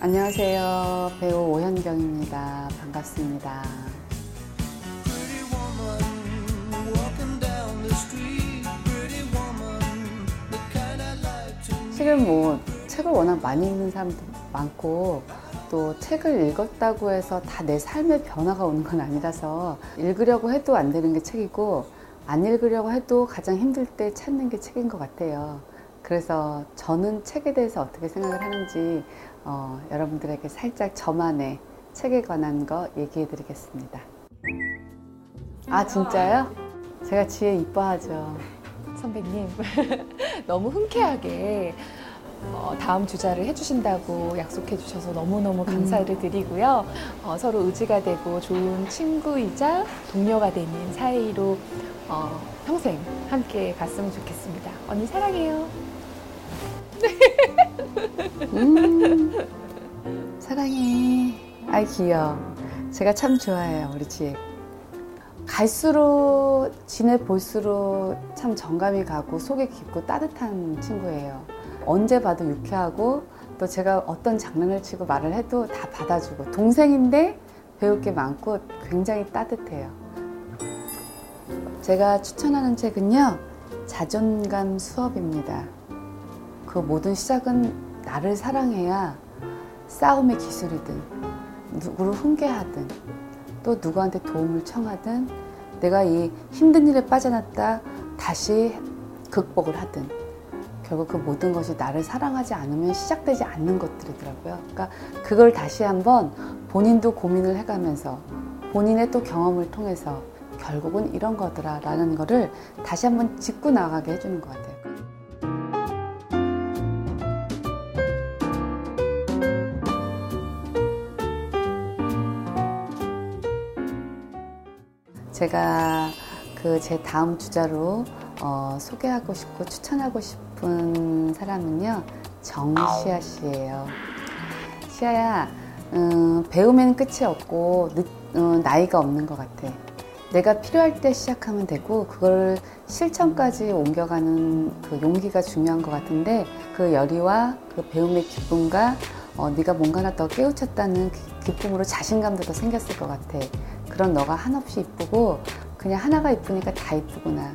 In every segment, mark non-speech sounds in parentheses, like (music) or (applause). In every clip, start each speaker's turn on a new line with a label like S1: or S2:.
S1: 안녕하세요. 배우 오현경입니다. 반갑습니다. 실은 뭐 책을 워낙 많이 읽는 사람도 많고 또 책을 읽었다고 해서 다 내 삶의 변화가 오는 건 아니라서 읽으려고 해도 안 되는 게 책이고 안 읽으려고 해도 가장 힘들 때 찾는 게 책인 것 같아요. 그래서 저는 책에 대해서 어떻게 생각을 하는지 어, 여러분들에게 살짝 저만의 책에 관한 거 얘기해 드리겠습니다. 아, 진짜요? 제가 지혜 이뻐하죠.
S2: 선배님 (laughs) 너무 흔쾌하게 어, 다음 주자를 해주신다고 약속해 주셔서 너무너무 감사를 드리고요. 어, 서로 의지가 되고 좋은 친구이자 동료가 되는 사이로 어, 평생 함께 갔으면 좋겠습니다. 언니 사랑해요.
S1: 음, 사랑해. 아이, 귀여워. 제가 참 좋아해요, 우리 지혜. 갈수록 지내 볼수록 참 정감이 가고 속이 깊고 따뜻한 친구예요. 언제 봐도 유쾌하고 또 제가 어떤 장난을 치고 말을 해도 다 받아주고 동생인데 배울 게 많고 굉장히 따뜻해요. 제가 추천하는 책은요, 자존감 수업입니다. 그 모든 시작은 나를 사랑해야 싸움의 기술이든 누구를 훈계하든 또 누구한테 도움을 청하든 내가 이 힘든 일에 빠져났다 다시 극복을 하든 결국 그 모든 것이 나를 사랑하지 않으면 시작되지 않는 것들이더라고요. 그러니까 그걸 다시 한번 본인도 고민을 해가면서 본인의 또 경험을 통해서 결국은 이런 거더라 라는 거를 다시 한번 짚고 나가게 해주는 것 같아요. 제가 그 제 다음 주자로 어, 소개하고 싶고 추천하고 싶은 사람은요 정시아 씨예요. 시아야 음, 배움에는 끝이 없고 늦, 음, 나이가 없는 것 같아. 내가 필요할 때 시작하면 되고 그걸 실천까지 옮겨가는 그 용기가 중요한 것 같은데 그 열의와 그 배움의 기쁨과 어, 네가 뭔가 하나 더 깨우쳤다는 그 기쁨으로 자신감도 더 생겼을 것 같아. 그런 너가 한없이 이쁘고 그냥 하나가 이쁘니까 다 이쁘구나.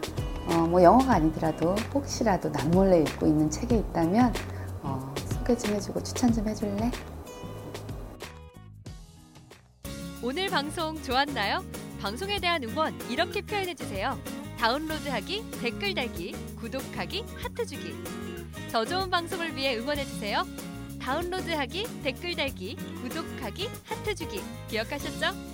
S1: 어, 뭐 영어가 아니더라도 혹시라도 남몰래 읽고 있는 책이 있다면 어, 소개 좀 해주고 추천 좀 해줄래?
S3: 오늘 방송 좋았나요? 방송에 대한 응원 이렇게 표현해 주세요. 다운로드하기, 댓글 달기, 구독하기, 하트 주기. 더 좋은 방송을 위해 응원해 주세요. 다운로드하기, 댓글 달기, 구독하기, 하트 주기. 기억하셨죠?